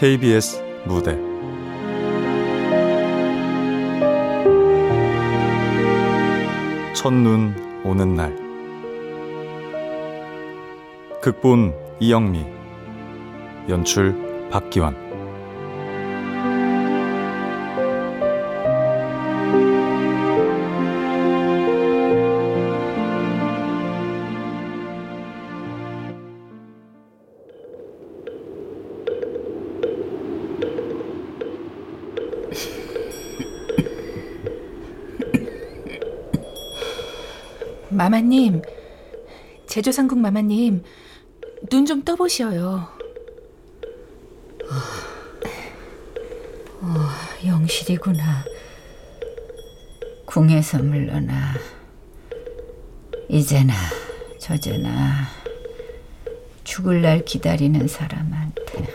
KBS 무대. 첫눈 오는 날. 극본 이영미. 연출 박기환 마마님, 제조상국 마마님, 눈 좀 떠보시어요. 어, 어, 영실이구나. 궁에서 물러나. 이제나 저제나 죽을 날 기다리는 사람한테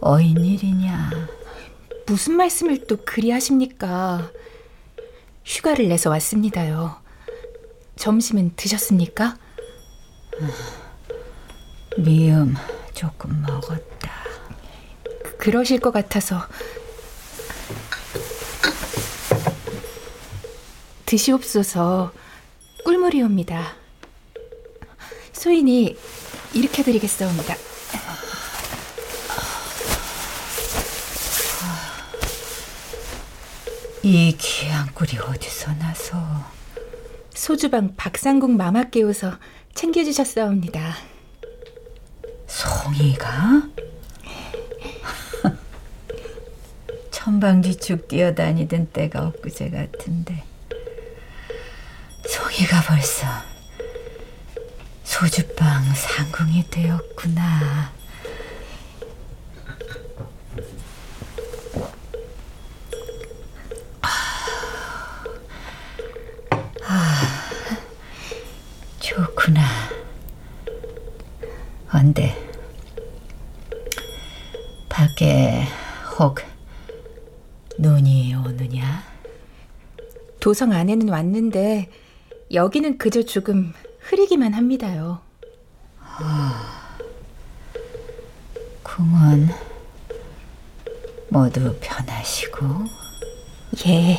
어인 일이냐. 무슨 말씀을 또 그리 하십니까? 휴가를 내서 왔습니다요. 점심은 드셨습니까? 미음 조금 먹었다. 그러실 것 같아서 드시옵소서 꿀물이옵니다. 소인이 이렇게 드리겠사옵니다. 이 귀한 꿀이 어디서 나서? 소주방 박상국 마마 깨워서 챙겨주셨사옵니다. 송이가? 천방지축 뛰어다니던 때가 엊그제 같은데 송이가 벌써 소주방 상궁이 되었구나. 언데 밖에 혹 눈이 오느냐? 도성 안에는 왔는데 여기는 그저 조금 흐리기만 합니다요. 아, 궁은 모두 편하시고? 예.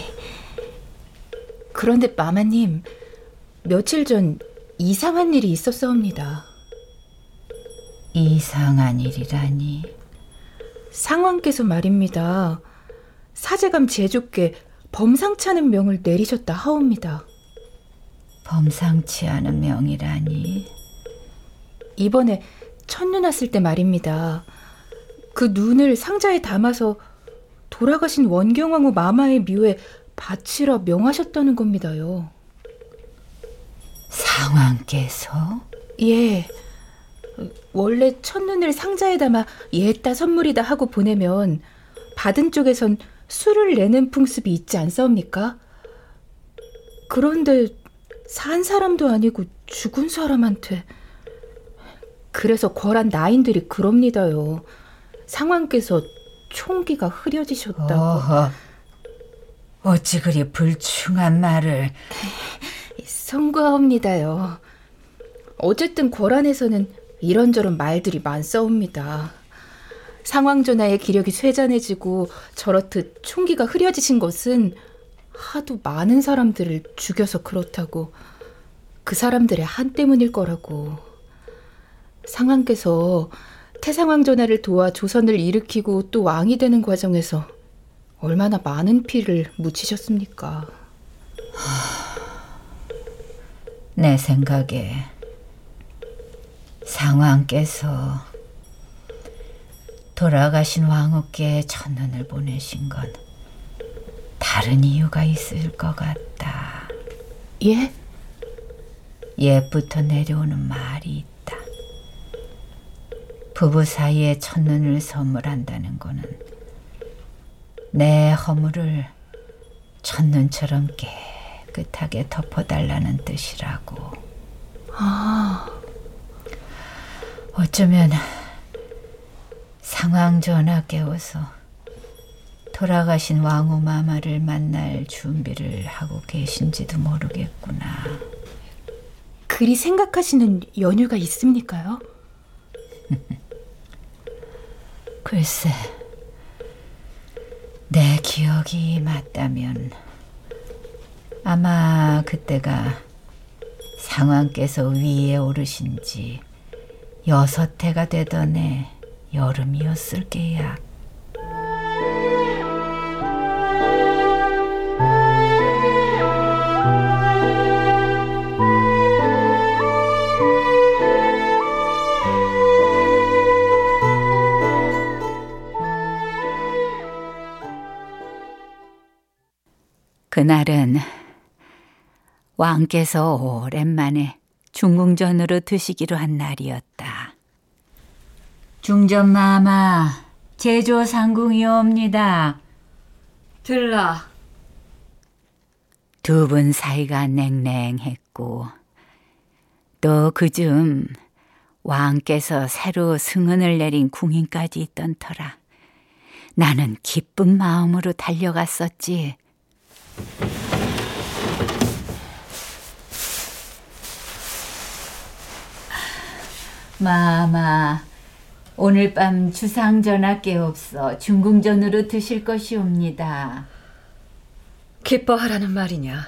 그런데 마마님, 며칠 전 이상한 일이 있었사옵니다. 이상한 일이라니? 상왕께서 말입니다. 사제감 제주께 범상치 않은 명을 내리셨다 하옵니다. 범상치 않은 명이라니? 이번에 첫눈 왔을 때 말입니다. 그 눈을 상자에 담아서 돌아가신 원경왕후 마마의 묘에 바치라 명하셨다는 겁니다요. 상왕께서? 예. 원래 첫눈을 상자에 담아 예따 선물이다 하고 보내면 받은 쪽에선 술을 내는 풍습이 있지 않사옵니까? 그런데 산 사람도 아니고 죽은 사람한테 그래서 거란 나인들이 그럽니다요. 상왕께서 총기가 흐려지셨다고. 어허. 어찌 그리 불충한 말을. 송구하옵니다요. 어쨌든 고란에서는 이런저런 말들이 많사옵니다. 상황전하의 기력이 쇠잔해지고 저렇듯 총기가 흐려지신 것은 하도 많은 사람들을 죽여서 그렇다고 그 사람들의 한 때문일 거라고 상왕께서 태상왕 전하를 도와 조선을 일으키고 또 왕이 되는 과정에서 얼마나 많은 피를 묻히셨습니까? 내 생각에 상왕께서 돌아가신 왕후께 첫눈을 보내신 건 다른 이유가 있을 것 같다. 예? 옛부터 내려오는 말이 있다. 부부 사이에 첫눈을 선물한다는 거는 내 허물을 첫눈처럼 깨 깨끗하게 덮어달라는 뜻이라고. 아. 어쩌면 상황 전화 깨워서 돌아가신 왕후 마마를 만날 준비를 하고 계신지도 모르겠구나. 그리 생각하시는 연유가 있습니까요? 글쎄, 내 기억이 맞다면 아마 그때가 상왕께서 위에 오르신 지 여섯 해가 되던 해 여름이었을 게야. 그날은 왕께서 오랜만에 중궁전으로 드시기로 한 날이었다. 중전마마, 제조 상궁이옵니다. 들라. 두 분 사이가 냉랭했고 또 그중 왕께서 새로 승언을 내린 궁인까지 있던 터라 나는 기쁜 마음으로 달려갔었지. 마마, 오늘 밤 주상 전하께 없어 중궁전으로 드실 것이옵니다. 기뻐하라는 말이냐.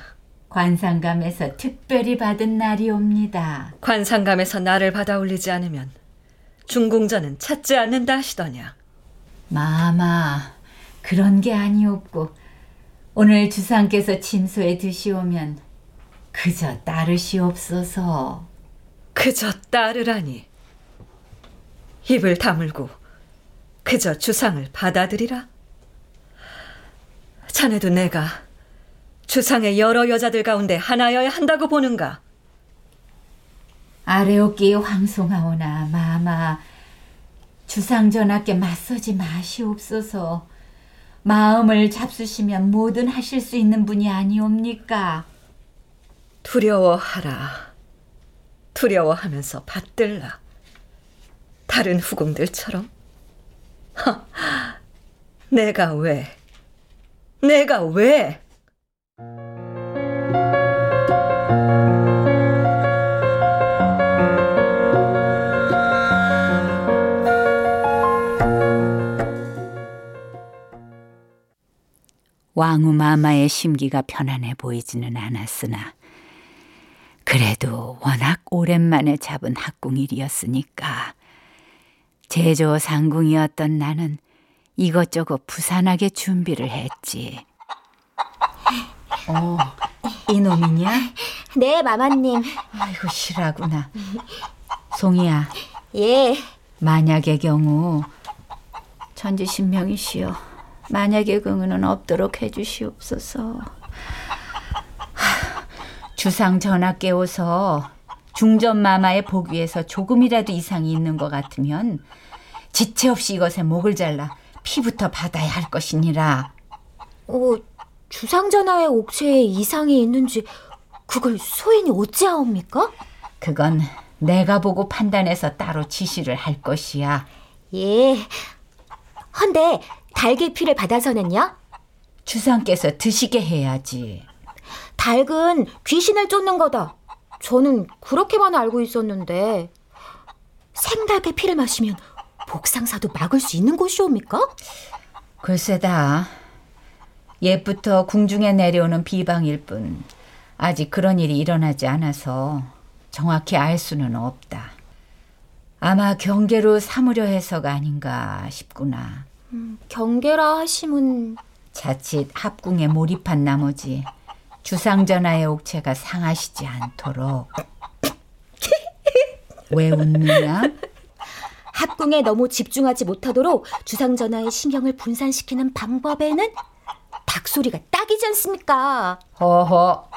관상감에서 특별히 받은 날이옵니다. 관상감에서 나를 받아 올리지 않으면 중궁전은 찾지 않는다 하시더냐. 마마, 그런 게 아니었고 오늘 주상께서 침소에 드시오면 그저 따르시옵소서. 그저 따르라니. 입을 다물고 그저 주상을 받아들이라. 자네도 내가 주상의 여러 여자들 가운데 하나여야 한다고 보는가? 아래옵기 황송하오나 마마 주상 전하께 맞서지 마시옵소서. 마음을 잡수시면 뭐든 하실 수 있는 분이 아니옵니까? 두려워하라. 두려워하면서 받들라. 다른 후궁들처럼. 하, 내가 왜? 내가 왜? 왕후 마마의 심기가 편안해 보이지는 않았으나 그래도 워낙 오랜만에 잡은 학궁일이었으니까 제조 상궁이었던 나는 이것저것 부산하게 준비를 했지. 어, 이놈이냐? 네, 마마님. 아이고 실하구나. 송이야, 예. 만약의 경우 천지신명이시여 만약의 경우는 없도록 해주시옵소서. 하, 주상 전하께 오서 중전 마마의 보기에서 조금이라도 이상이 있는 것 같으면 지체 없이 이것에 목을 잘라 피부터 받아야 할 것이니라. 어, 주상전하의 옥체에 이상이 있는지 그걸 소인이 어찌하옵니까? 그건 내가 보고 판단해서 따로 지시를 할 것이야. 예. 헌데 닭의 피를 받아서는요? 주상께서 드시게 해야지. 닭은 귀신을 쫓는 거다. 저는 그렇게만 알고 있었는데 생닭의 피를 마시면 복상사도 막을 수 있는 곳이옵니까? 글쎄다. 옛부터 궁중에 내려오는 비방일 뿐 아직 그런 일이 일어나지 않아서 정확히 알 수는 없다. 아마 경계로 삼으려 해서가 아닌가 싶구나. 경계라 하심은 자칫 합궁에 몰입한 나머지 주상전하의 옥체가 상하시지 않도록. 왜 웃느냐? 합궁에 너무 집중하지 못하도록 주상전하의 신경을 분산시키는 방법에는 닭소리가 딱이지 않습니까? 허허.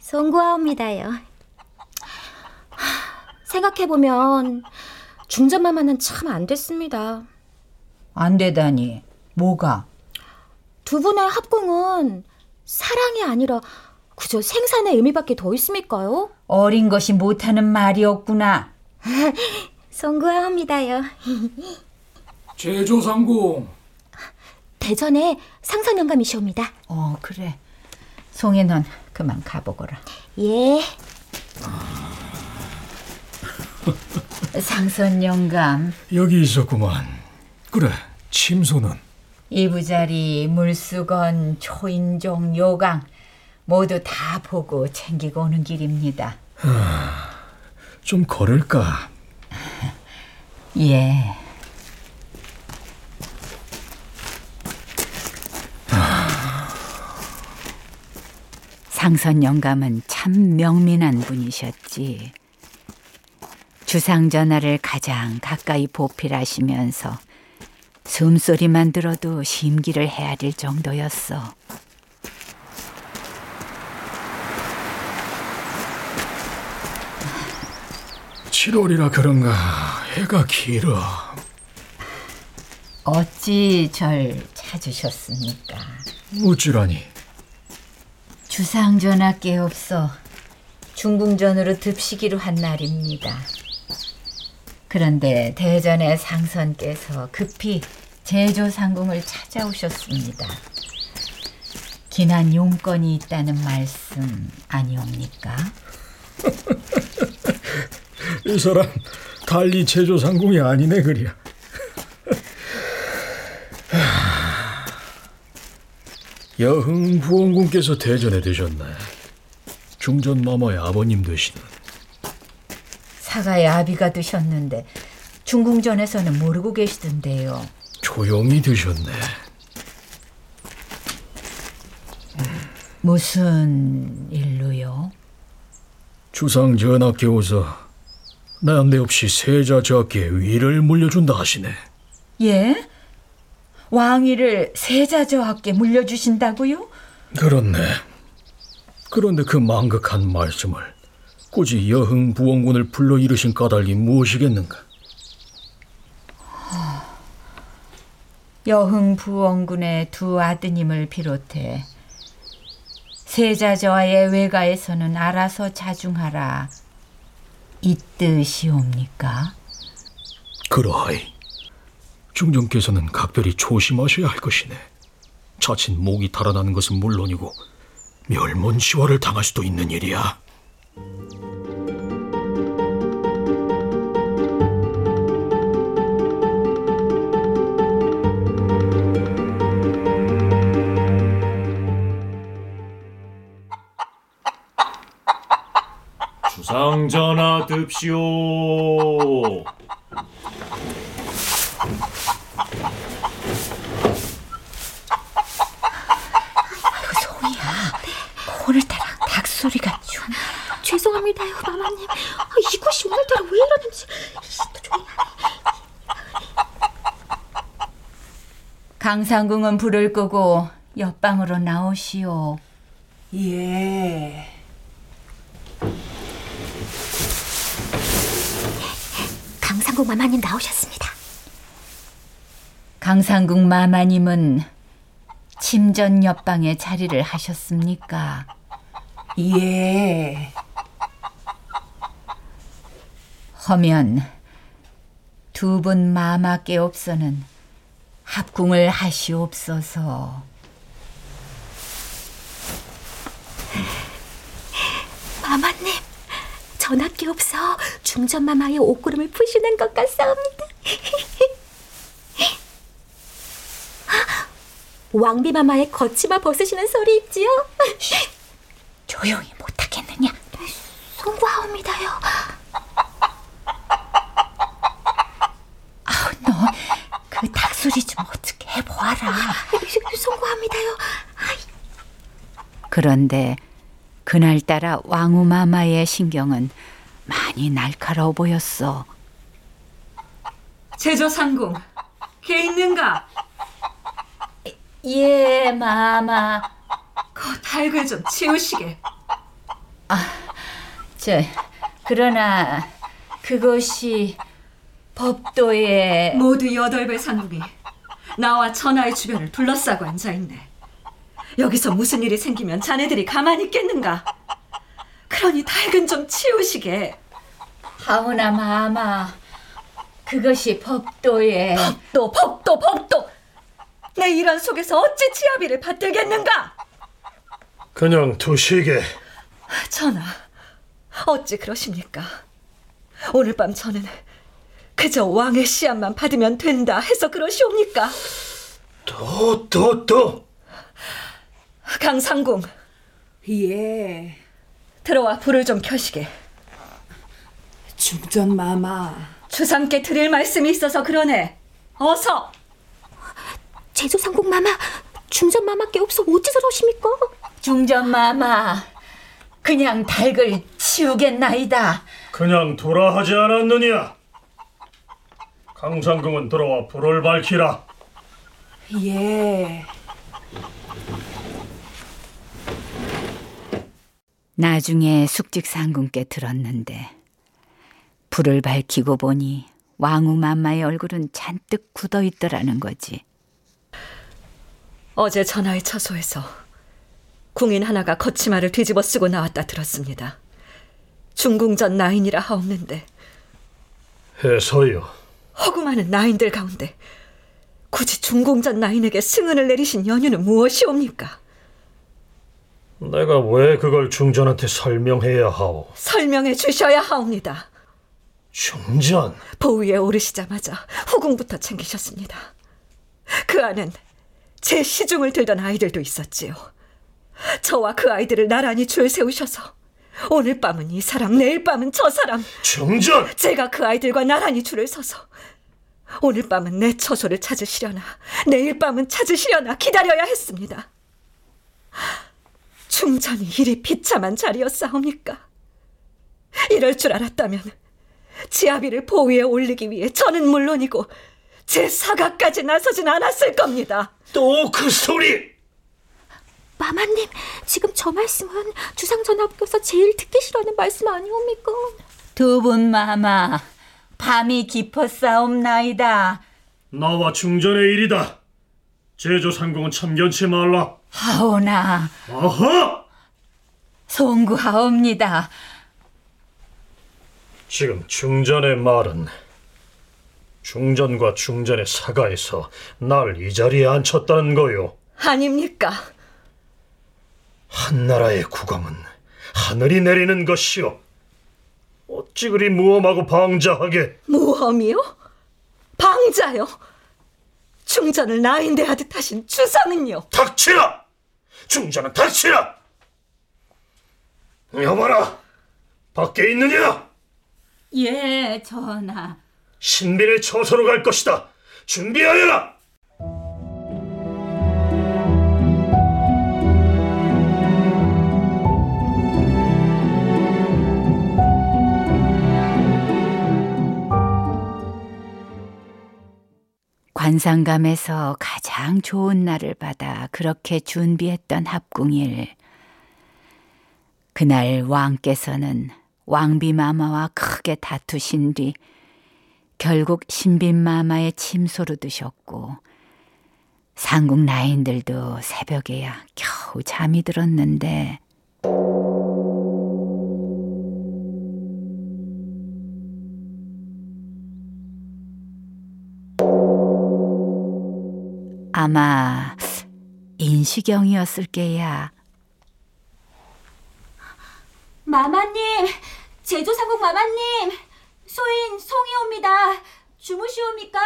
송구하옵니다요. 생각해보면 중전마마는 참 안 됐습니다. 안 되다니. 뭐가? 두 분의 합궁은 사랑이 아니라 그저 생산의 의미밖에 더 있습니까요? 어린 것이 못하는 말이었구나. 송구하옵니다요. 제조상궁 대전에 상선 영감이시옵니다. 어, 그래. 송이 넌 그만 가보거라. 예. 상선 영감. 여기 있었구만. 그래, 침소는 이부자리, 물수건, 초인종, 요강 모두 다 보고 챙기고 오는 길입니다. 좀 걸을까? 예. 상선 영감은 참 명민한 분이셨지. 주상 전하를 가장 가까이 보필하시면서 숨소리만 들어도 심기를 헤아릴 정도였어. 칠월이라 그런가 해가 길어. 어찌 절 찾으셨습니까? 어찌라니? 주상 전하께 없어 중궁전으로 듭시기로 한 날입니다. 그런데 대전의 상선께서 급히 제조상궁을 찾아오셨습니다. 기난 용건이 있다는 말씀 아니옵니까? 이 사람 달리 제조상궁이 아니네 그리야. 여흥 부원군께서 대전에 되셨네. 중전마마의 아버님 되시는. 사가의 아비가 드셨는데 중궁전에서는 모르고 계시던데요. 조용히 드셨네. 무슨 일로요? 주상 전하께 오서 난데없이 세자 저하께 위를 물려준다 하시네. 예? 왕위를 세자 저하께 물려주신다고요? 그렇네. 그런데 그 망극한 말씀을 굳이 여흥 부원군을 불러 이르신 까닭이 무엇이겠는가? 여흥 부원군의 두 아드님을 비롯해 세자저하의 외가에서는 알아서 자중하라 이 뜻이옵니까? 그러하이. 중정께서는 각별히 조심하셔야 할 것이네. 자칫 목이 달아나는 것은 물론이고 멸문시화를 당할 수도 있는 일이야. 주상전하 듭시오. 오늘따라 닭 소리가 좀 죄송합니다요, 마마님. 아, 이곳이 오늘따라 왜 이러는지. 이씨, 조용히. 강상궁은 불을 끄고 옆방으로 나오시오. 예. 강상국 마마님 나오셨습니다. 강상궁 마마님은 침전 옆방에 자리를 하셨습니까? 예. 허면 두 분 마마께 없어는 합궁을 하시옵소서. 마마님, 전학기 없어 중전 마마의 옷구름을 푸시는 것 같사옵니다. 왕비 마마의 거치마 벗으시는 소리 있지요? 조용히 못하겠느냐? 송구하옵니다요. 아우 너그 닭소리 좀 어떻게 해보아라. 송구합니다요. 그런데 그날따라 왕우마마의 신경은 많이 날카로워 보였어. 제조상궁 개 있는가? 예, 마마. 그 닭을 좀 치우시게. 저 그러나 그것이 법도에 모두 여덟 배 상궁이 나와 천하의 주변을 둘러싸고 앉아 있네. 여기서 무슨 일이 생기면 자네들이 가만히 있겠는가? 그러니 닭은 좀 치우시게. 하오나 마마. 그것이 법도에 또 법도 법도. 내 일한 속에서 어찌 치아비를 받들겠는가? 그냥 두시게. 전하, 어찌 그러십니까? 오늘 밤 저는 그저 왕의 씨앗만 받으면 된다 해서 그러시옵니까? 또, 또, 또! 강상궁 예, 들어와 불을 좀 켜시게. 중전 마마. 주상께 드릴 말씀이 있어서 그러네. 어서. 제조상국 마마, 중전 마마께 없어 어찌서 하십니까? 중전 마마, 그냥 닭을 치우겠나이다. 그냥 돌아 하지 않았느냐? 강상궁은 들어와 불을 밝히라. 예, 나중에 숙직상궁께 들었는데 불을 밝히고 보니 왕후 맘마의 얼굴은 잔뜩 굳어 있더라는 거지. 어제 전하의 처소에서 궁인 하나가 거치마를 뒤집어 쓰고 나왔다 들었습니다. 중궁전 나인이라 하옵는데 해서요. 허구 많은 나인들 가운데 굳이 중궁전 나인에게 승은을 내리신 연유는 무엇이옵니까? 내가 왜 그걸 중전한테 설명해야 하오? 설명해 주셔야 하옵니다. 중전? 보위에 오르시자마자 후궁부터 챙기셨습니다. 그 안엔 제 시중을 들던 아이들도 있었지요. 저와 그 아이들을 나란히 줄 세우셔서 오늘 밤은 이 사람, 내일 밤은 저 사람, 중전! 제가 그 아이들과 나란히 줄을 서서 오늘 밤은 내 처소를 찾으시려나 내일 밤은 찾으시려나 기다려야 했습니다. 충전이 이리 비참한 자리였사옵니까? 이럴 줄 알았다면 지아비를 보위에 올리기 위해 저는 물론이고 제 사가까지 나서진 않았을 겁니다. 또 그 소리! 마마님, 지금 저 말씀은 주상 전하께서 제일 듣기 싫어하는 말씀 아니옵니까? 두 분 마마, 밤이 깊었사옵나이다. 나와 중전의 일이다. 제조상궁은 참견치 말라. 하오나 아하! 송구하옵니다. 지금 중전의 말은 중전과 중전의 사가에서 날 이 자리에 앉혔다는 거요. 아닙니까? 한나라의 국왕은 하늘이 내리는 것이요. 어찌 그리 무엄하고 방자하게 무험이요? 방자요? 충전을 나인대 하듯 하신 주상은요? 닥치라! 중전은 닥치라! 여봐라! 밖에 있느냐? 예, 전하. 신빈의 처소로 갈 것이다. 준비하여라! 관상감에서 가장 좋은 날을 받아 그렇게 준비했던 합궁일. 그날 왕께서는 왕비마마와 크게 다투신 뒤 결국 신빈마마의 침소로 드셨고 상국 나인들도 새벽에야 겨우 잠이 들었는데 아마 인시경이었을 게야. 마마님, 제조상국 마마님, 소인 송이옵니다. 주무시옵니까?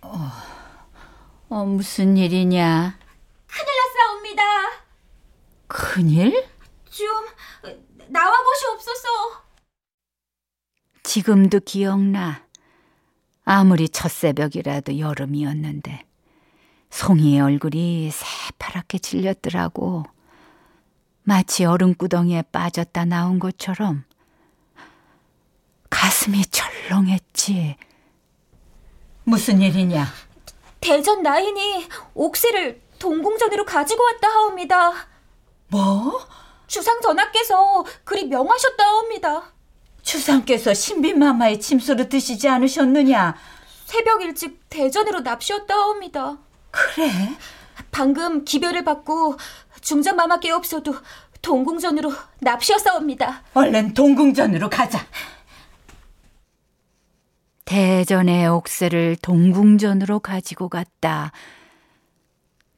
어, 무슨 일이냐? 큰일 났사옵니다. 큰일? 좀 나와 보시옵소서. 지금도 기억나. 아무리 첫 새벽이라도 여름이었는데 송이의 얼굴이 새파랗게 질렸더라고. 마치 얼음구덩이에 빠졌다 나온 것처럼 가슴이 철렁했지. 무슨 일이냐? 대전 나인이 옥새를 동궁전으로 가지고 왔다 하옵니다. 뭐? 주상 전하께서 그리 명하셨다 하옵니다. 추상께서 신빈마마의 침소를 드시지 않으셨느냐? 새벽 일찍 대전으로 납시었다 하옵니다. 그래? 방금 기별을 받고 중전 마마께 없어도 동궁전으로 납시었사옵니다. 얼른 동궁전으로 가자. 대전의 옥새를 동궁전으로 가지고 갔다.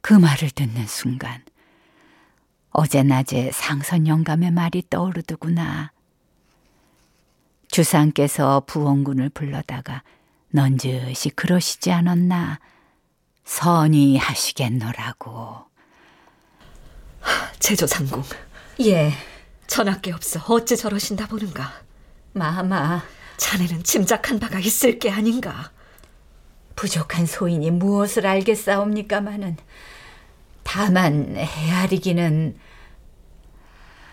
그 말을 듣는 순간 어제 낮에 상선 영감의 말이 떠오르더구나. 주상께서 부원군을 불러다가 넌즉시 그러시지 않았나? 선이 하시겠노라고. 제조상궁, 예, 전학계 없어 어찌 저러신다 보는가. 마마. 자네는 짐작한 바가 있을 게 아닌가. 부족한 소인이 무엇을 알겠사옵니까마는 다만 헤아리기는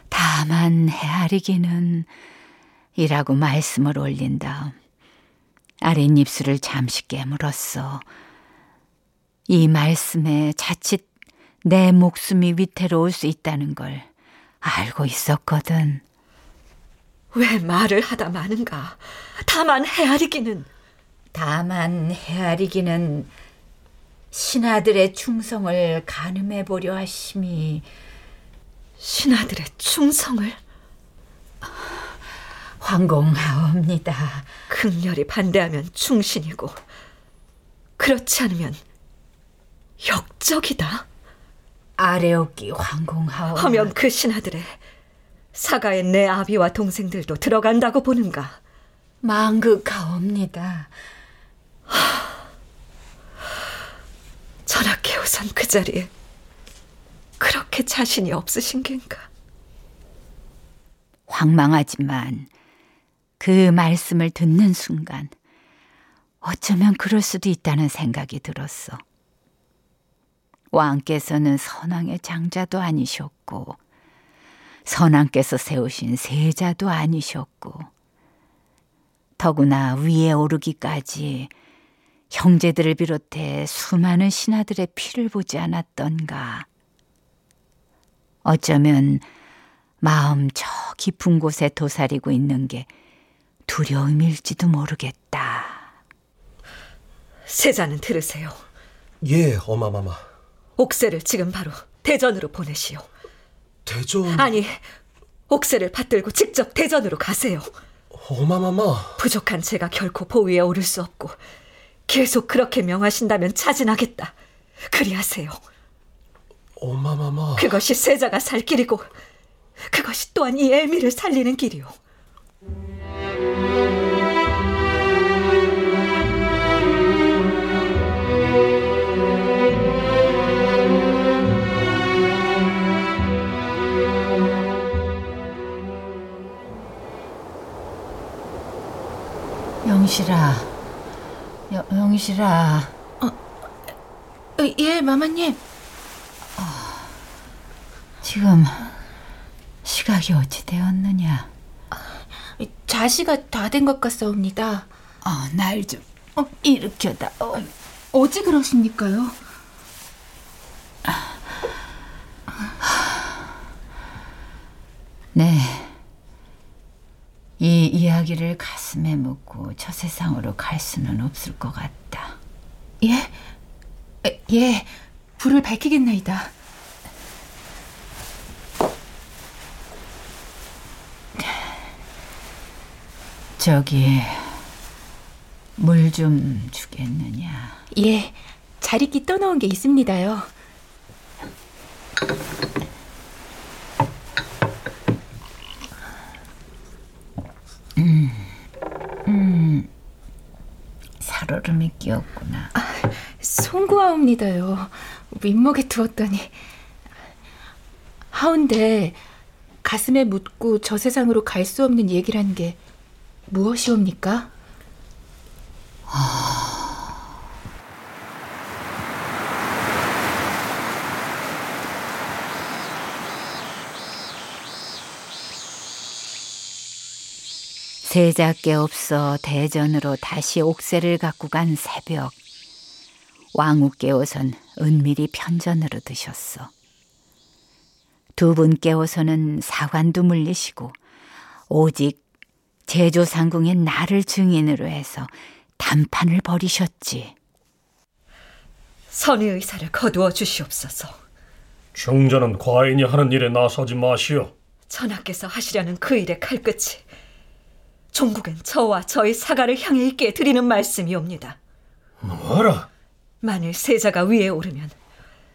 다만 헤아리기는 이라고 말씀을 올린 다음 아랫입술을 잠시 깨물었어. 이 말씀에 자칫 내 목숨이 위태로울 수 있다는 걸 알고 있었거든. 왜 말을 하다 마는가. 다만 헤아리기는 다만 헤아리기는 신하들의 충성을 가늠해 보려 하심이 신하들의 충성을 황공하옵니다. 극렬히 반대하면 충신이고 그렇지 않으면 역적이다. 아래옵기 황공하옵. 하면 그 신하들의 사가의 내 아비와 동생들도 들어간다고 보는가. 망극하옵니다. 전학해오선 그 자리에 그렇게 자신이 없으신 겐가. 황망하지만 그 말씀을 듣는 순간 어쩌면 그럴 수도 있다는 생각이 들었어. 왕께서는 선왕의 장자도 아니셨고 선왕께서 세우신 세자도 아니셨고 더구나 위에 오르기까지 형제들을 비롯해 수많은 신하들의 피를 보지 않았던가. 어쩌면 마음 저 깊은 곳에 도사리고 있는 게 두려움일지도 모르겠다. 세자는 들으세요. 예, 어마마마. 옥새를 지금 바로 대전으로 보내시오. 대전 아니, 옥새를 받들고 직접 대전으로 가세요. 어마마마. 부족한 제가 결코 보위에 오를 수 없고 계속 그렇게 명하신다면 차진하겠다. 그리하세요. 어마마마. 그것이 세자가 살 길이고 그것이 또한 이 애미를 살리는 길이오. 영실아, 여, 영실아, 어, 예, 마마님. 지금 시각이 어찌 되었느냐? 자시가 다 된 것 같사옵니다. 어, 날좀 어, 일으켜다. 어, 어찌 그러십니까요? 네. 이 이야기를 가슴에 묻고 저 세상으로 갈 수는 없을 것 같다. 예? 에, 예, 불을 밝히겠나이다. 저기 물 좀 주겠느냐? 예, 자리끼 떠놓은 게 있습니다요. 살얼음이 끼었구나. 송구하옵니다요. 윗목에 두었더니 하운데 가슴에 묻고 저 세상으로 갈 수 없는 얘기란 게 무엇이옵니까? 세자께 없어 대전으로 다시 옥새를 갖고 간 새벽 왕후께서는 은밀히 편전으로 드셨어. 두 분께서는 사관도 물리시고 오직 제조상궁의 나를 증인으로 해서 단판을 벌이셨지. 선의 의사를 거두어 주시옵소서. 중전은 과인이 하는 일에 나서지 마시오. 전하께서 하시려는 그 일의 칼끝이 종국은 저와 저희 사가를 향해 있게 드리는 말씀이옵니다. 뭐라? 만일 세자가 위에 오르면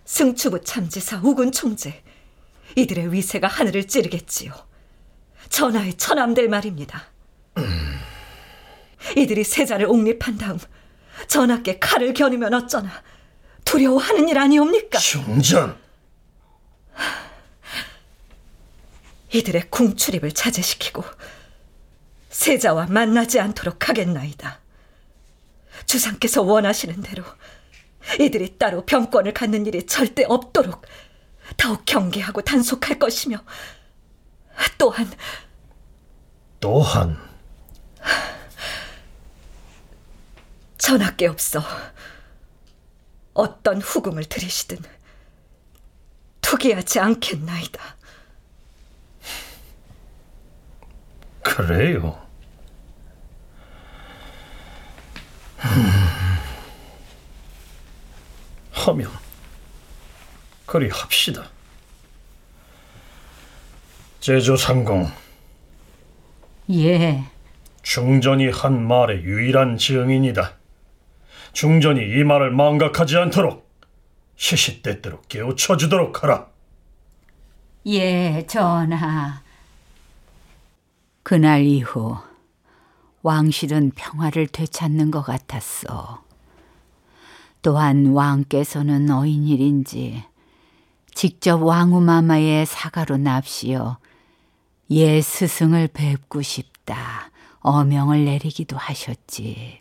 승추부 참지사 우군 총재 이들의 위세가 하늘을 찌르겠지요. 전하의 처남들 말입니다. 이들이 세자를 옹립한 다음 전하께 칼을 겨누면 어쩌나 두려워하는 일 아니옵니까? 중전! 이들의 궁출입을 자제시키고 세자와 만나지 않도록 하겠나이다. 주상께서 원하시는 대로 이들이 따로 병권을 갖는 일이 절대 없도록 더욱 경계하고 단속할 것이며 또한 또한 전하께 없어 어떤 후궁을 들이시든 투기하지 않겠나이다. 그래요. 하면 그리 합시다. 제조 상공 예, 중전이 한 말의 유일한 증인이다. 중전이 이 말을 망각하지 않도록 시시때때로 깨우쳐 주도록 하라. 예, 전하. 그날 이후 왕실은 평화를 되찾는 것 같았어. 또한 왕께서는 어인일인지 직접 왕후마마의 사가로 납시어 예 스승을 뵙고 싶다 어명을 내리기도 하셨지.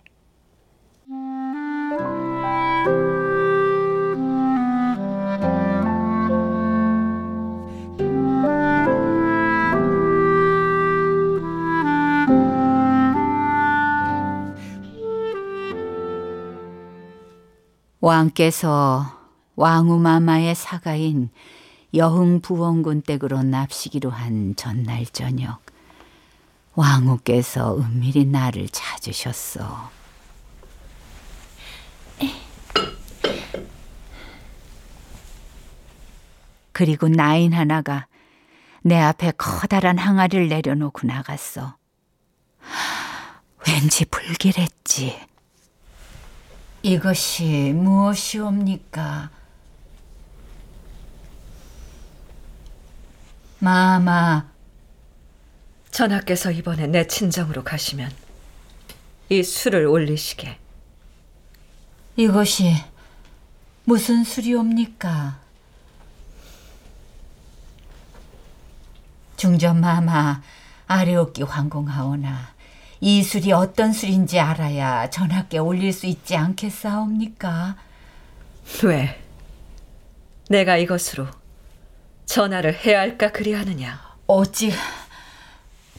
왕께서 왕후마마의 사가인 여흥 부원군 댁으로 납시기로 한 전날 저녁 왕후께서 은밀히 나를 찾으셨어. 그리고 나인 하나가 내 앞에 커다란 항아리를 내려놓고 나갔어. 왠지 불길했지. 이것이 무엇이옵니까? 마마, 전하께서 이번에 내 친정으로 가시면 이 술을 올리시게. 이것이 무슨 술이옵니까? 중전 마마, 아래옵기 황공하오나 이 술이 어떤 술인지 알아야 전하께 올릴 수 있지 않겠사옵니까? 왜? 내가 이것으로 전하를 해할까 그리하느냐? 어찌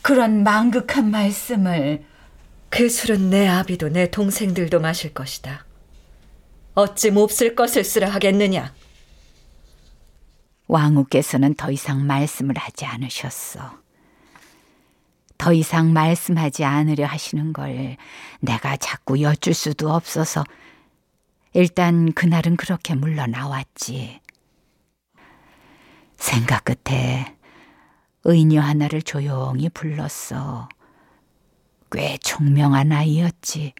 그런 망극한 말씀을 그 술은 내 아비도 내 동생들도 마실 것이다. 어찌 몹쓸 것을 쓰라 하겠느냐? 왕후께서는 더 이상 말씀을 하지 않으셨어. 더 이상 말씀하지 않으려 하시는 걸 내가 자꾸 여쭐 수도 없어서 일단 그날은 그렇게 물러나왔지. 생각 끝에 의녀 하나를 조용히 불렀어. 꽤 총명한 아이였지.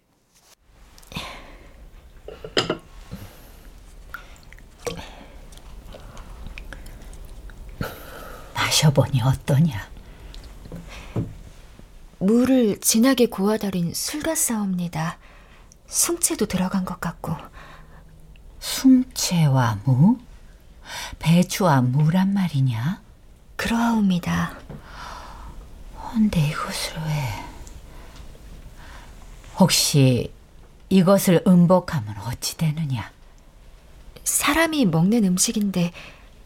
마셔보니 어떠냐? 물을 진하게 고아달인 술 같사옵니다. 숭채도 들어간 것 같고 숭채와 무? 배추와 무란 말이냐? 그러하옵니다. 근데 이것을 왜? 혹시 이것을 음복하면 어찌 되느냐? 사람이 먹는 음식인데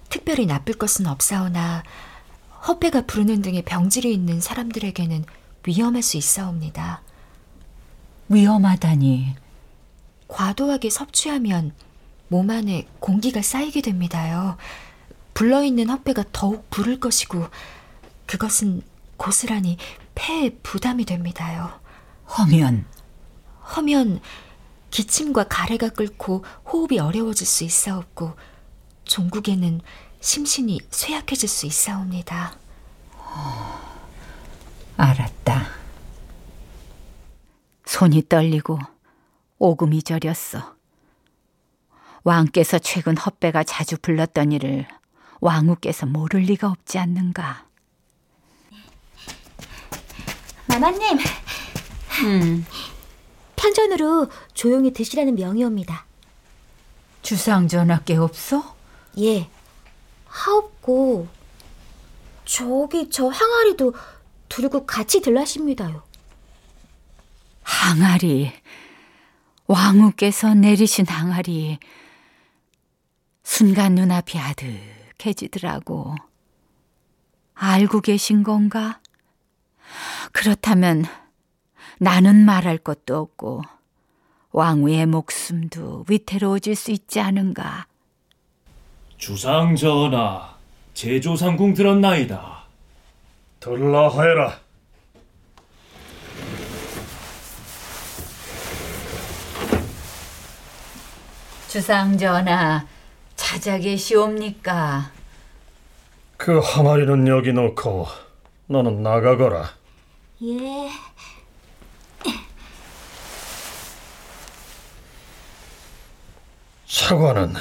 특별히 나쁠 것은 없사오나 헛배가 부르는 등의 병질이 있는 사람들에게는 위험할 수 있사옵니다. 위험하다니. 과도하게 섭취하면 몸 안에 공기가 쌓이게 됩니다요. 불러있는 헛배가 더욱 부를 것이고 그것은 고스란히 폐에 부담이 됩니다요. 허면 허면 기침과 가래가 끓고 호흡이 어려워질 수 있사옵고 종국에는 심신이 쇠약해질 수 있사옵니다. 알았다. 손이 떨리고 오금이 저렸어. 왕께서 최근 헛배가 자주 불렀던 일을 왕후께서 모를 리가 없지 않는가. 마마님, 음, 편전으로 조용히 드시라는 명의옵니다. 주상 전하께 없어? 예, 하옵고 저기 저 항아리도 두르고 같이 들라십니다요. 항아리. 왕후께서 내리신 항아리. 순간 눈앞이 아득해지더라고. 알고 계신 건가? 그렇다면 나는 말할 것도 없고 왕후의 목숨도 위태로워질 수 있지 않은가? 주상 전하, 제조상궁 들었나이다. 들라 하여라. 주상 전하, 찾아 계시옵니까? 그 항아리는 여기 놓고 너는 나가거라. 예. 사관은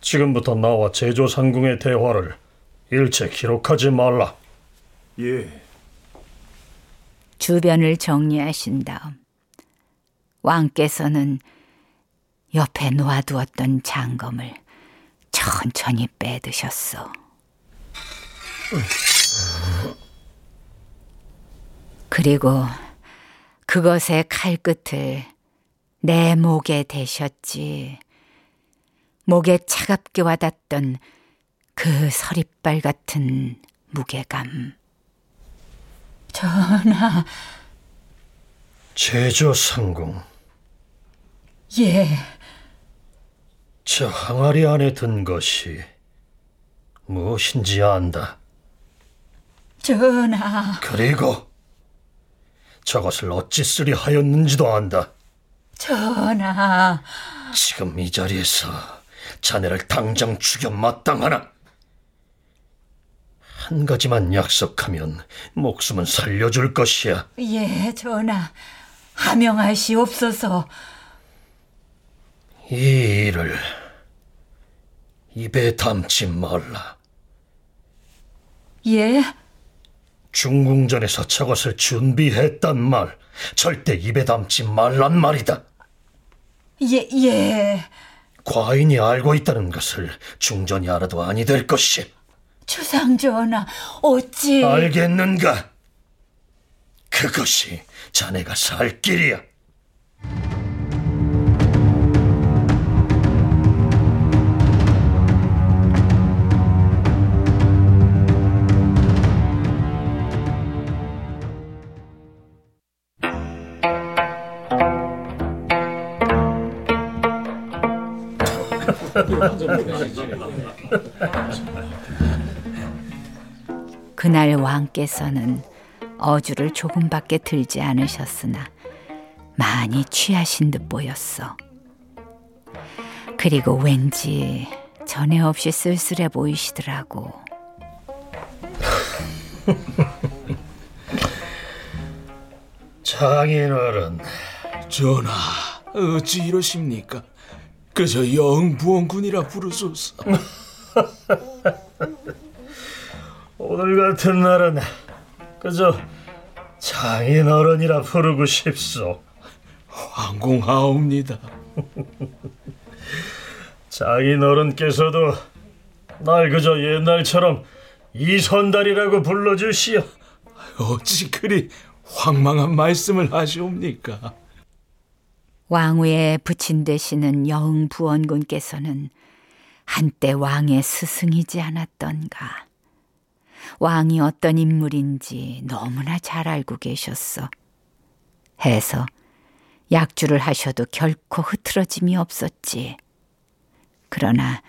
지금부터 나와 제조상궁의 대화를 일체 기록하지 말라. 예. 주변을 정리하신 다음 왕께서는 옆에 놓아두었던 장검을 천천히 빼드셨어. 그리고 그것의 칼끝을 내 목에 대셨지. 목에 차갑게 와닿던 그 서리빨 같은 무게감. 전하, 제조 상궁. 예. 저 항아리 안에 든 것이 무엇인지 안다. 전하, 그리고 저것을 어찌 쓰려 하였는지도 안다. 전하, 지금 이 자리에서 자네를 당장 죽여 마땅하나. 한 가지만 약속하면 목숨은 살려줄 것이야. 예, 전하, 하명하시옵소서. 이 일을 입에 담지 말라. 예, 중궁전에서 저것을 준비했단 말 절대 입에 담지 말란 말이다. 예, 예. 과인이 알고 있다는 것을 중전이 알아도 아니 될 것이. 주상 전하, 어찌... 알겠는가? 그것이 자네가 살 길이야. 그날 왕께서는 어주를 조금밖에 들지 않으셨으나 많이 취하신 듯 보였어. 그리고 왠지 전에 없이 쓸쓸해 보이시더라고. 장인어른, 전하, 어찌 이러십니까? 그저 영부원군이라 부르소서. 오늘 같은 날은 그저 장인어른이라 부르고 싶소. 황공하옵니다. 장인어른께서도 날 그저 옛날처럼 이선달이라고 불러주시오. 어찌 그리 황망한 말씀을 하시옵니까? 왕후에 부친 되시는 여흥 부원군께서는 한때 왕의 스승이지 않았던가. 왕이 어떤 인물인지 너무나 잘 알고 계셨어. 해서 약주를 하셔도 결코 흐트러짐이 없었지. 그러나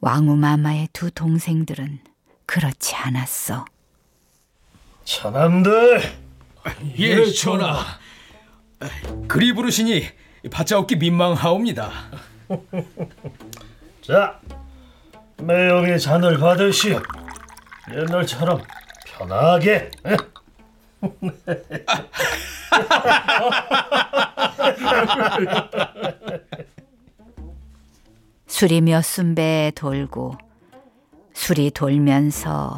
왕후 마마의 두 동생들은 그렇지 않았어. 차남들, 예, 전하. 그리 부르시니 받자 얻기 민망하옵니다. 자, 매형의 잔을 받으시오. 옛날처럼 편하게. 에? 술이 몇 순배에 돌고 술이 돌면서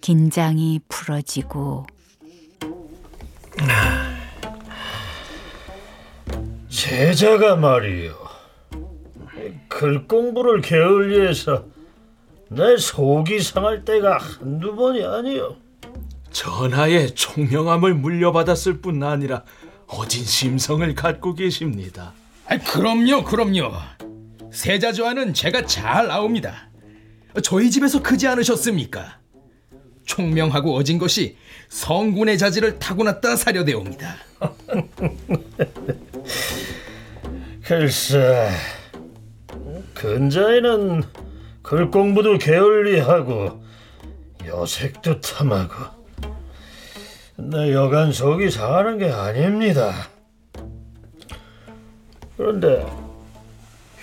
긴장이 풀어지고 세자가 말이요. 글 공부를 게을리해서 내 속이 상할 때가 한두 번이 아니요. 전하의 총명함을 물려받았을 뿐 아니라 어진 심성을 갖고 계십니다. 아, 그럼요, 그럼요. 세자 조화는 제가 잘 아옵니다. 저희 집에서 크지 않으셨습니까? 총명하고 어진 것이 성군의 자질을 타고났다 사료되옵니다. 글쎄, 근자에는 글 공부도 게을리하고 여색도 탐하고 내 여간 속이 상하는 게 아닙니다. 그런데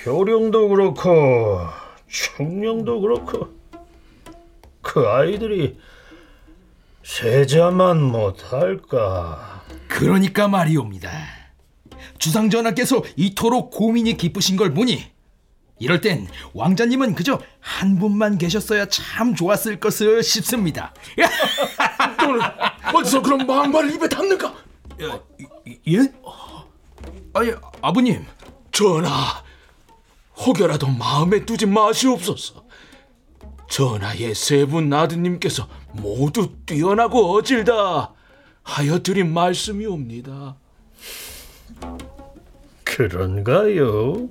효령도 그렇고 충령도 그렇고 그 아이들이 세자만 못할까? 그러니까 말이옵니다. 주상 전하께서 이토록 고민이 깊으신 걸 보니 이럴 땐 왕자님은 그저 한 분만 계셨어야 참 좋았을 것을 싶습니다. 어디서 그런 막말을 입에 담는가? 예? 아니, 아버님. 전하, 혹여라도 마음에 두지 마시옵소서. 전하의 세 분 아드님께서 모두 뛰어나고 어질다 하여 드린 말씀이옵니다. 그런가요?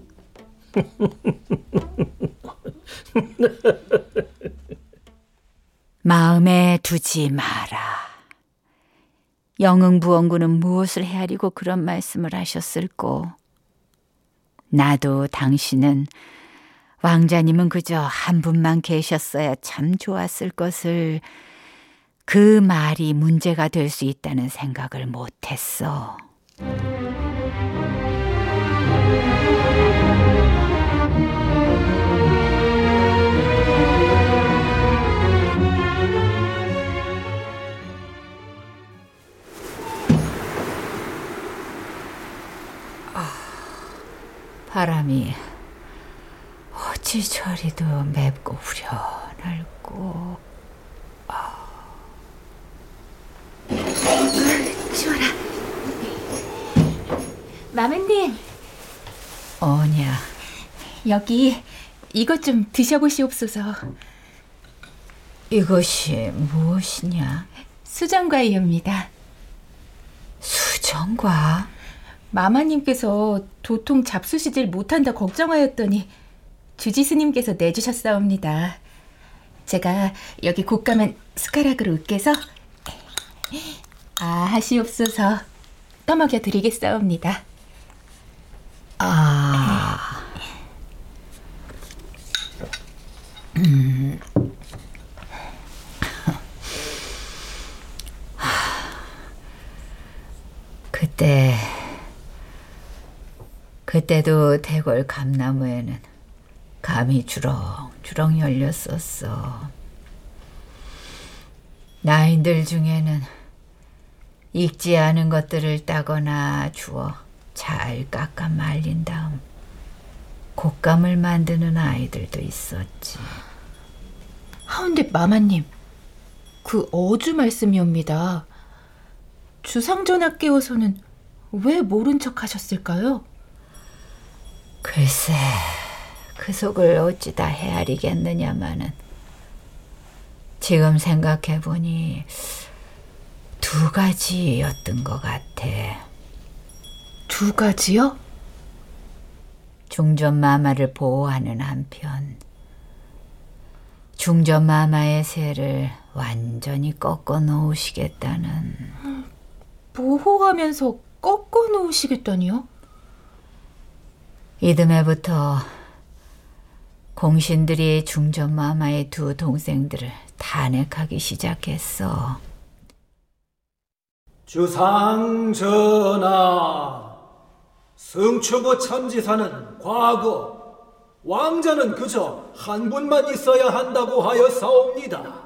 마음에 두지 마라. 영흥부원군은 무엇을 헤아리고 그런 말씀을 하셨을꼬? 나도 당신은 왕자님은 그저 한 분만 계셨어야 참 좋았을 것을 그 말이 문제가 될 수 있다는 생각을 못했어. 바람이 어찌 저리도 맵고 후련할꼬. 주아라. 마마님, 어냐, 여기 이것 좀 드셔보시옵소서. 이것이 무엇이냐? 수정과이옵니다. 수정과? 마마님께서 도통 잡수시질 못한다 걱정하였더니 주지스님께서 내주셨사옵니다. 제가 여기 곶감은 숟가락으로 으깨서 아 하시옵소서 떠먹여 드리겠사옵니다. 아, 음. 그때 그때도 대궐 감나무에는 감이 주렁주렁 열렸었어. 나인들 중에는 익지 않은 것들을 따거나 주워 잘 깎아 말린 다음 곶감을 만드는 아이들도 있었지. 하운데 마마님, 그 어주 말씀이옵니다. 주상전하 깨워서는 왜 모른 척 하셨을까요? 글쎄, 그 속을 어찌 다 헤아리겠느냐마는 지금 생각해 보니 두 가지였던 것 같아. 두 가지요? 중전 마마를 보호하는 한편 중전 마마의 세를 완전히 꺾어 놓으시겠다는 보호하면서 꺾어 놓으시겠다니요? 이듬해부터 공신들이 중전 마마의 두 동생들을 탄핵하기 시작했어. 주상 전하, 승추부 참지사는 과거 왕자는 그저 한 분만 있어야 한다고 하여 싸웁니다.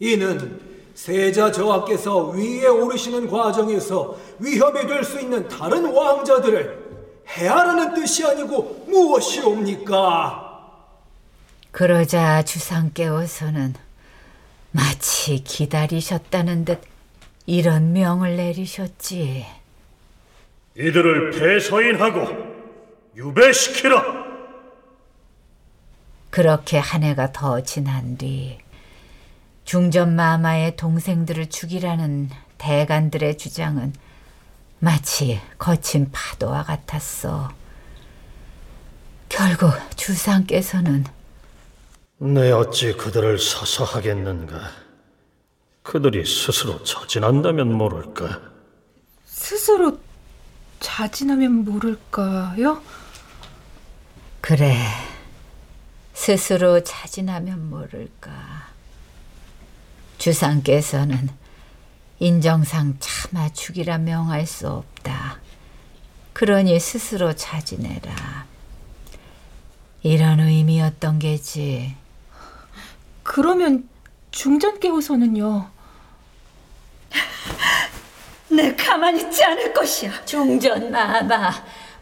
이는 세자 저하께서 위에 오르시는 과정에서 위협이 될 수 있는 다른 왕자들을 해하라는 뜻이 아니고 무엇이옵니까? 그러자 주상께서는 마치 기다리셨다는 듯 이런 명을 내리셨지. 이들을 폐서인하고 유배시키라. 그렇게 한 해가 더 지난 뒤 중전 마마의 동생들을 죽이라는 대간들의 주장은 마치 거친 파도와 같았어. 결국 주상께서는 내 어찌 그들을 사사하겠는가? 그들이 스스로 자진한다면 모를까. 스스로 자진하면 모를까요? 그래 스스로 자진하면 모를까. 주상께서는 인정상 차마 죽이라 명할 수 없다. 그러니 스스로 자진해라. 이런 의미였던 게지. 그러면 중전께서는요? 내 가만히 있지 않을 것이야. 중전 마마,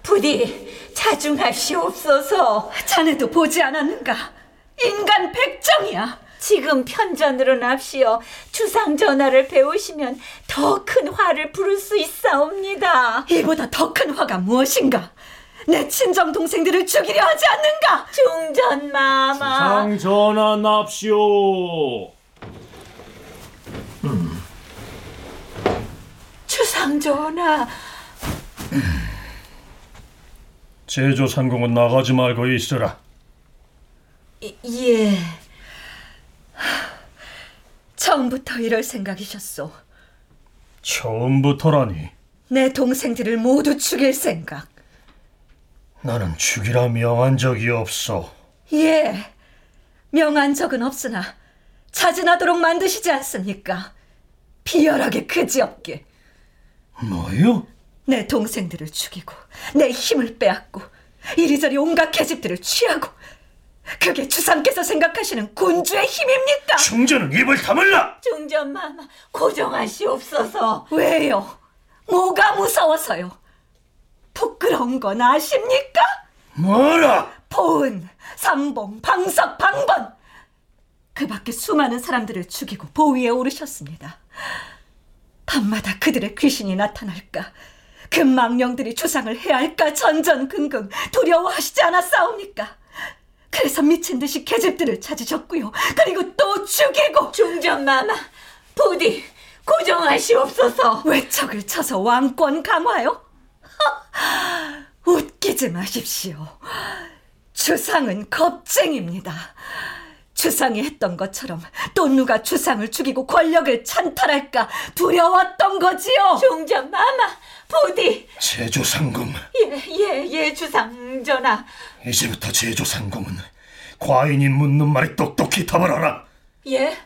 부디 자중하시옵소서. 자네도 보지 않았는가? 인간 백정이야. 지금 편전으로 납시어 주상 전하를 배우시면 더 큰 화를 부를 수 있사옵니다. 이보다 더 큰 화가 무엇인가? 내 친정 동생들을 죽이려 하지 않는가? 중전 마마. 상 전하 납시오. 주상 전하. 제조 상공은 나가지 말고 있으라. 예. 처음부터 이럴 생각이셨소. 처음부터라니. 내 동생들을 모두 죽일 생각. 나는 죽이라 명한 적이 없어. 예. 명한 적은 없으나 자진하도록 만드시지 않습니까? 비열하게 그지없게. 뭐요? 내 동생들을 죽이고 내 힘을 빼앗고 이리저리 온갖 계집들을 취하고 그게 주상께서 생각하시는 군주의 힘입니까? 중전은 입을 다물라! 중전마마 고정하시옵소서. 왜요? 뭐가 무서워서요? 부끄러운 건 아십니까? 뭐라? 보은, 삼봉, 방석, 방번 그 밖에 수많은 사람들을 죽이고 보위에 오르셨습니다. 밤마다 그들의 귀신이 나타날까 그 망령들이 주상을 해할까 전전긍긍 두려워하시지 않았사옵니까? 그래서 미친 듯이 계집들을 찾으셨고요. 그리고 또 죽이고 중전마마 부디 고정하시옵소서. 외척을 쳐서 왕권 강화요? 웃기지 마십시오. 주상은 겁쟁입니다. 주상이 했던 것처럼 또 누가 주상을 죽이고 권력을 찬탈할까 두려웠던 거지요. 중전마마 부디 제조 상공. 예예 예 예, 주상 전하. 이제부터 제조 상공은 과인이 묻는 말에 똑똑히 답을 하라. 예?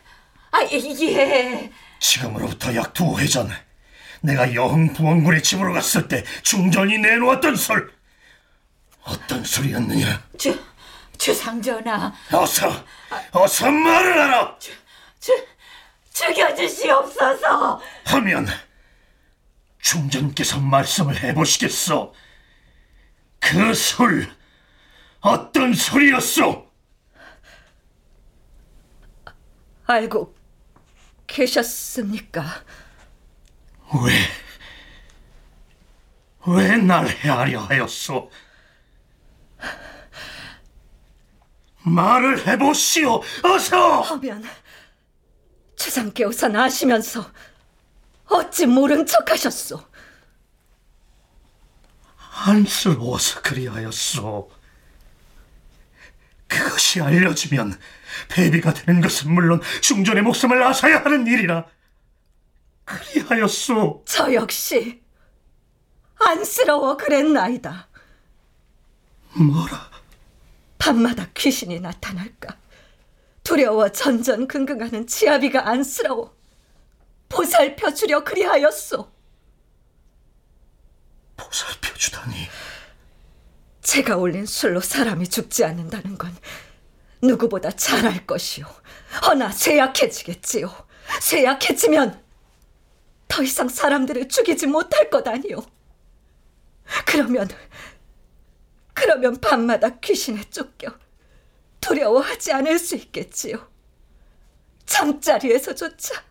아, 예, 예. 지금으로부터 약 두 해 전, 내가 여흥 부원군의 집으로 갔을 때 중전이 내놓았던 설. 어떤 소리였느냐? 주, 주상전하. 어서, 어서 말을 하라! 주, 죽여주시옵소서. 하면, 중전께서 말씀을 해보시겠소? 그 술, 어떤 소리였소? 알고 계셨습니까? 왜, 왜날 해하려 하였소? 말을 해보시오, 어서! 하면 주상께서 아시면서 어찌 모른 척하셨소? 안쓰러워서 그리하였소. 그것이 알려지면 배비가 되는 것은 물론 중전의 목숨을 앗아야 하는 일이라. 그리하였소. 저 역시 안쓰러워 그랬나이다. 뭐라? 밤마다 귀신이 나타날까 두려워 전전긍긍하는 치아비가 안쓰러워 보살펴 주려 그리하였소. 보살펴 주다니. 제가 올린 술로 사람이 죽지 않는다는 건 누구보다 잘 알 것이요. 허나 쇠약해지겠지요. 쇠약해지면 더 이상 사람들을 죽이지 못할 것 아니요. 그러면 그러면 밤마다 귀신에 쫓겨 두려워하지 않을 수 있겠지요. 잠자리에서조차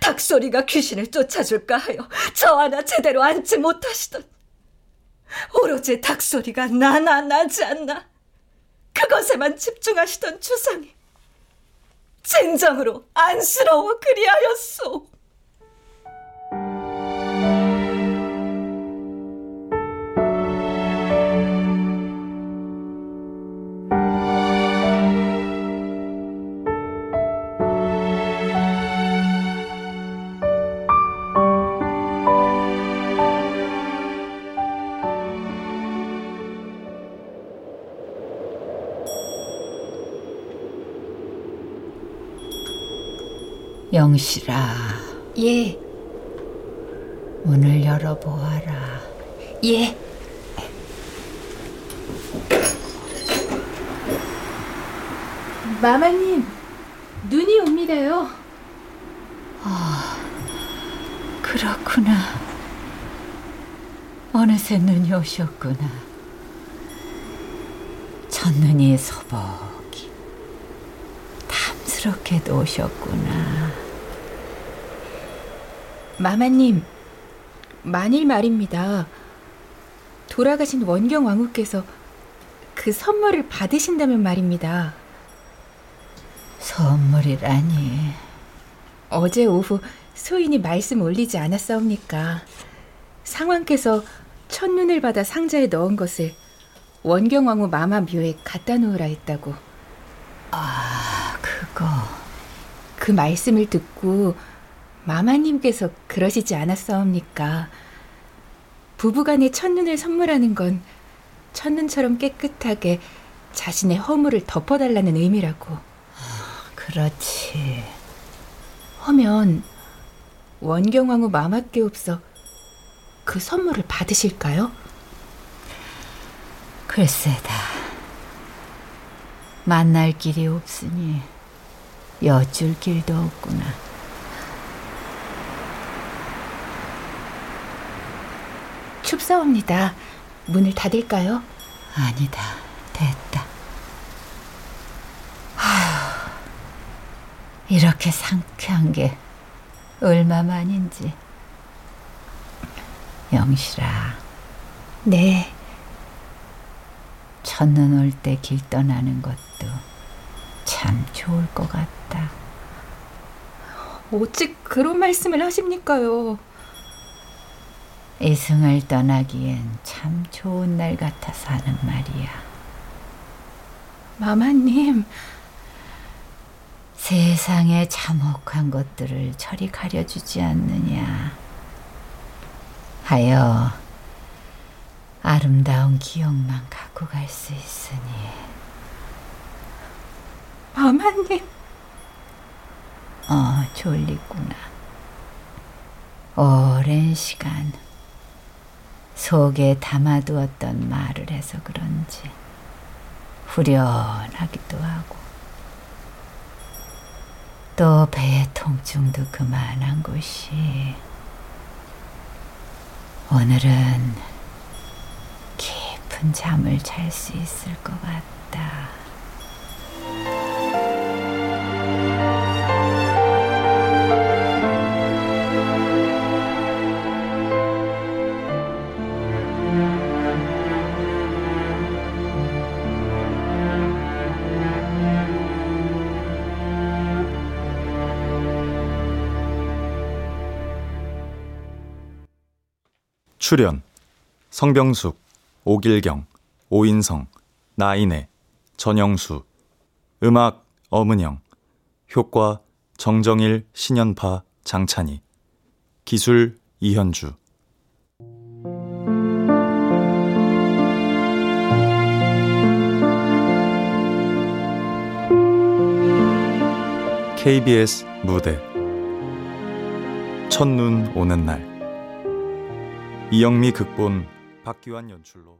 닭소리가 귀신을 쫓아줄까 하여 저 하나 제대로 앉지 못하시던 오로지 닭소리가 나나 나지 않나. 그것에만 집중하시던 주상이 진정으로 안쓰러워 그리하였소. 영실아, 예, 문을 열어보아라. 예. 마마님, 눈이 옵니다요. 그렇구나. 어느새 눈이 오셨구나. 첫눈이 소복이 탐스럽게도 오셨구나. 마마님, 만일 말입니다. 돌아가신 원경 왕후께서 그 선물을 받으신다면 말입니다. 선물이라니. 어제 오후 소인이 말씀 올리지 않았사옵니까? 상왕께서 첫눈을 받아 상자에 넣은 것을 원경 왕후 마마 묘에 갖다 놓으라 했다고. 아, 그거. 그 말씀을 듣고 마마님께서 그러시지 않았사옵니까? 부부간의 첫눈을 선물하는 건 첫눈처럼 깨끗하게 자신의 허물을 덮어달라는 의미라고. 그렇지. 하면 원경왕후 마마께 없어 그 선물을 받으실까요? 글쎄다. 만날 길이 없으니 여쭐 길도 없구나. 춥사옵니다. 문을 닫을까요? 아니다. 됐다. 아휴, 이렇게 상쾌한 게 얼마만인지. 영실아, 네, 첫눈 올 때 길 떠나는 것도 참 좋을 것 같다. 어찌 그런 말씀을 하십니까요? 이승을 떠나기엔 참 좋은 날 같아서 하는 말이야. 마마님, 세상의 참혹한 것들을 저리 가려주지 않느냐. 하여 아름다운 기억만 갖고 갈 수 있으니 마마님, 어 졸리구나. 오랜 시간 속에 담아두었던 말을 해서 그런지 후련하기도 하고 또 배의 통증도 그만한 곳이 오늘은 깊은 잠을 잘 수 있을 것 같다. 출연 성병숙, 오길경, 오인성, 나인애, 전영수 음악 엄은영 효과 정정일, 신연파, 장찬희 기술 이현주. KBS 무대. 첫눈 오는 날 이영미 극본 박기환 연출로